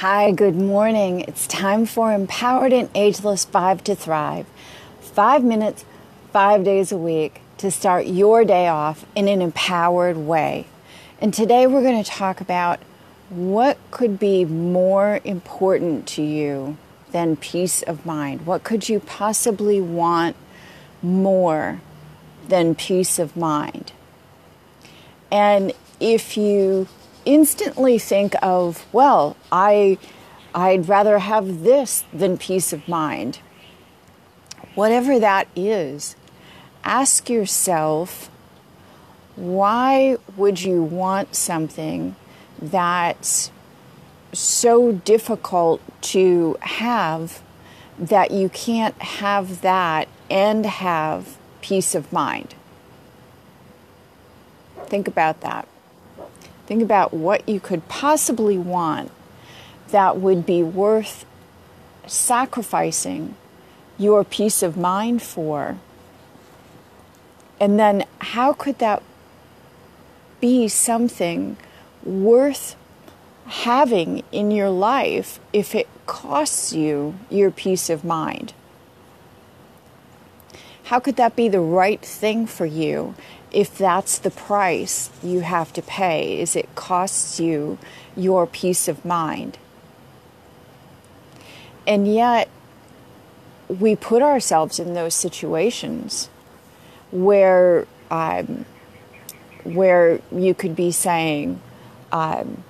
Hi, good morning. It's time for Empowered and Ageless 5 to Thrive. Five minutes, five days a week to start your day off in an empowered way. And today we're going to talk about what could be more important to you than peace of mind. What could you possibly want more than peace of mind? And if you instantly think of, well, I, I'd rather have this than peace of mind. Whatever that is, ask yourself, why would you want something that's so difficult to have that you can't have that and have peace of mind? Think about that. Think about what you could possibly want that would be worth sacrificing your peace of mind for. And then, how could that be something worth having in your life if it costs you your peace of mind? How could that be the right thing for you if that's the price you have to pay, is it costs you your peace of mind. And yet, we put ourselves in those situations where, um, where you could be saying, um,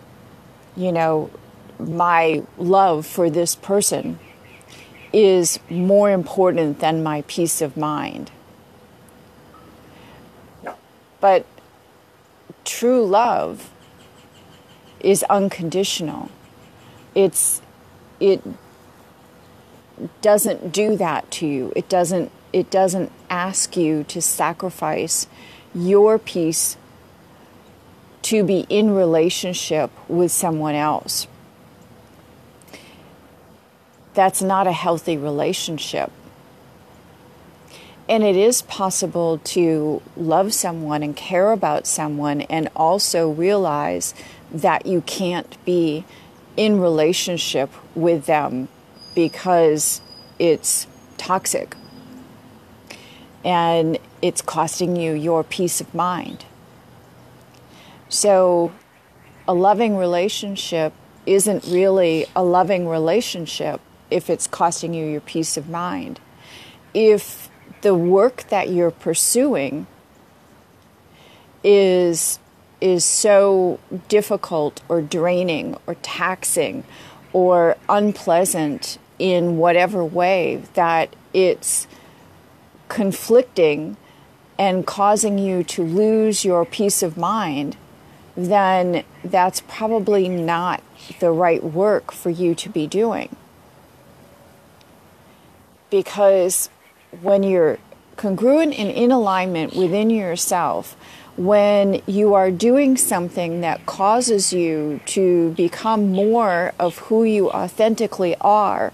you know, my love for this person is more important than my peace of mind. But true love is unconditional. It's it doesn't do that to you. It doesn't it doesn't ask you to sacrifice your peace to be in relationship with someone else. That's not a healthy relationship. And it is possible to love someone and care about someone and also realize that you can't be in relationship with them because it's toxic and it's costing you your peace of mind. So, a loving relationship isn't really a loving relationship if it's costing you your peace of mind. If the work that you're pursuing is is so difficult or draining or taxing or unpleasant in whatever way that it's conflicting and causing you to lose your peace of mind, then that's probably not the right work for you to be doing. Because when you're congruent and in alignment within yourself, when you are doing something that causes you to become more of who you authentically are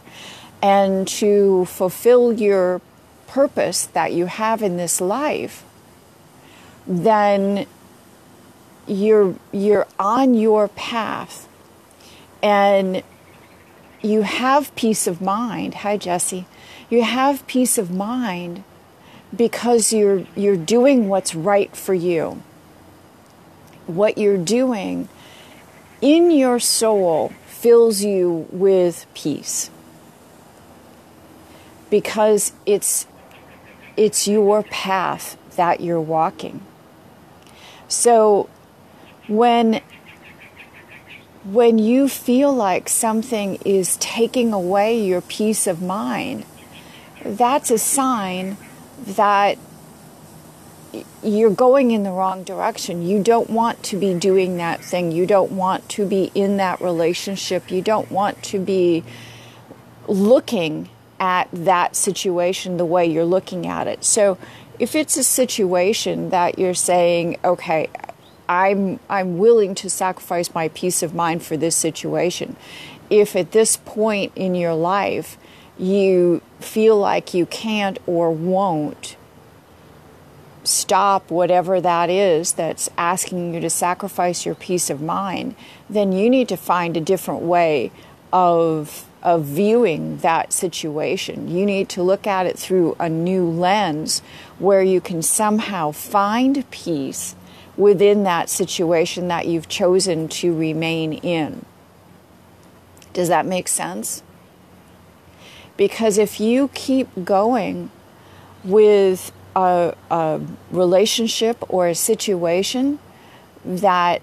and to fulfill your purpose that you have in this life, then you're you're on your path and you have peace of mind. Hi Jesse you have peace of mind because you're you're doing what's right for you. What you're doing in your soul fills you with peace. Because it's it's your path that you're walking. So when when you feel like something is taking away your peace of mind, that's a sign that you're going in the wrong direction. You don't want to be doing that thing. You don't want to be in that relationship. You don't want to be looking at that situation the way you're looking at it. So if it's a situation that you're saying, okay, I'm I'm willing to sacrifice my peace of mind for this situation. If at this point in your life you feel like you can't or won't stop whatever that is that's asking you to sacrifice your peace of mind, then you need to find a different way of of viewing that situation. You need to look at it through a new lens where you can somehow find peace within that situation that you've chosen to remain in. Does that make sense? Because if you keep going with a, a relationship or a situation that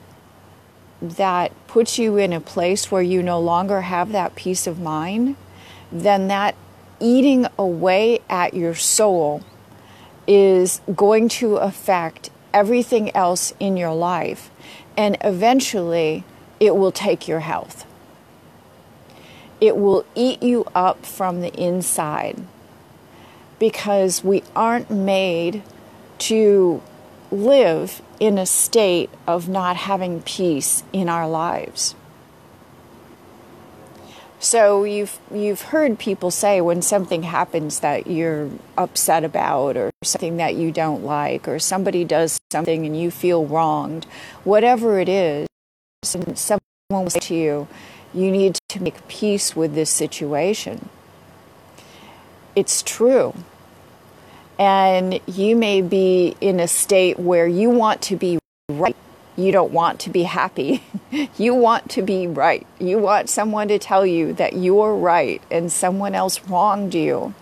that puts you in a place where you no longer have that peace of mind, then that eating away at your soul is going to affect everything else in your life. And eventually, it will take your health. It will eat you up from the inside because we aren't made to live in a state of not having peace in our lives. So you've you've heard people say when something happens that you're upset about or something that you don't like or somebody does something and you feel wronged, whatever it is, someone will say to you, you need to make peace with this situation. It's true. And you may be in a state where you want to be right you don't want to be happy. you want to be right. You want someone to tell you that you're right and someone else wronged you.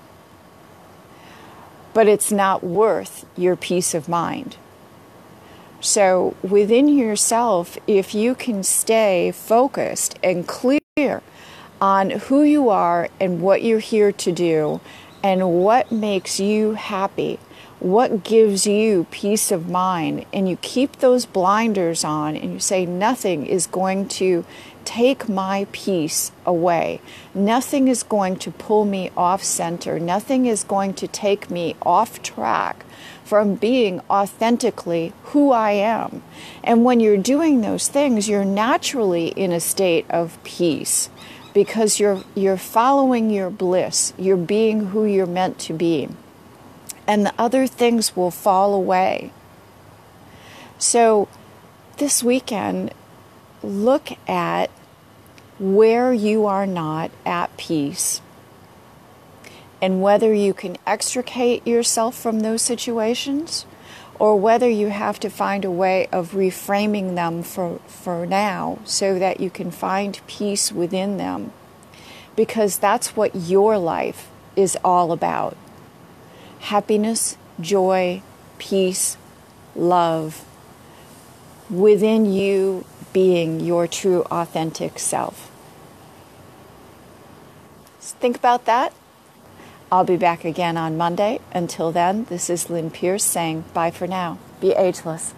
But it's not worth your peace of mind. So, within yourself, if you can stay focused and clear on who you are and what you're here to do and what makes you happy, what gives you peace of mind and you keep those blinders on and you say nothing is going to take my peace away. Nothing is going to pull me off center. Nothing is going to take me off track from being authentically who I am. And when you're doing those things you're naturally in a state of peace because you're you're following your bliss. You're being who you're meant to be. And the other things will fall away. So, this weekend, look at where you are not at peace and whether you can extricate yourself from those situations or whether you have to find a way of reframing them for, for now so that you can find peace within them. Because that's what your life is all about happiness, joy, peace, love within you being your true authentic self. Think about that. I'll be back again on Monday. Until then, this is Lynn Pierce saying bye for now. Be ageless.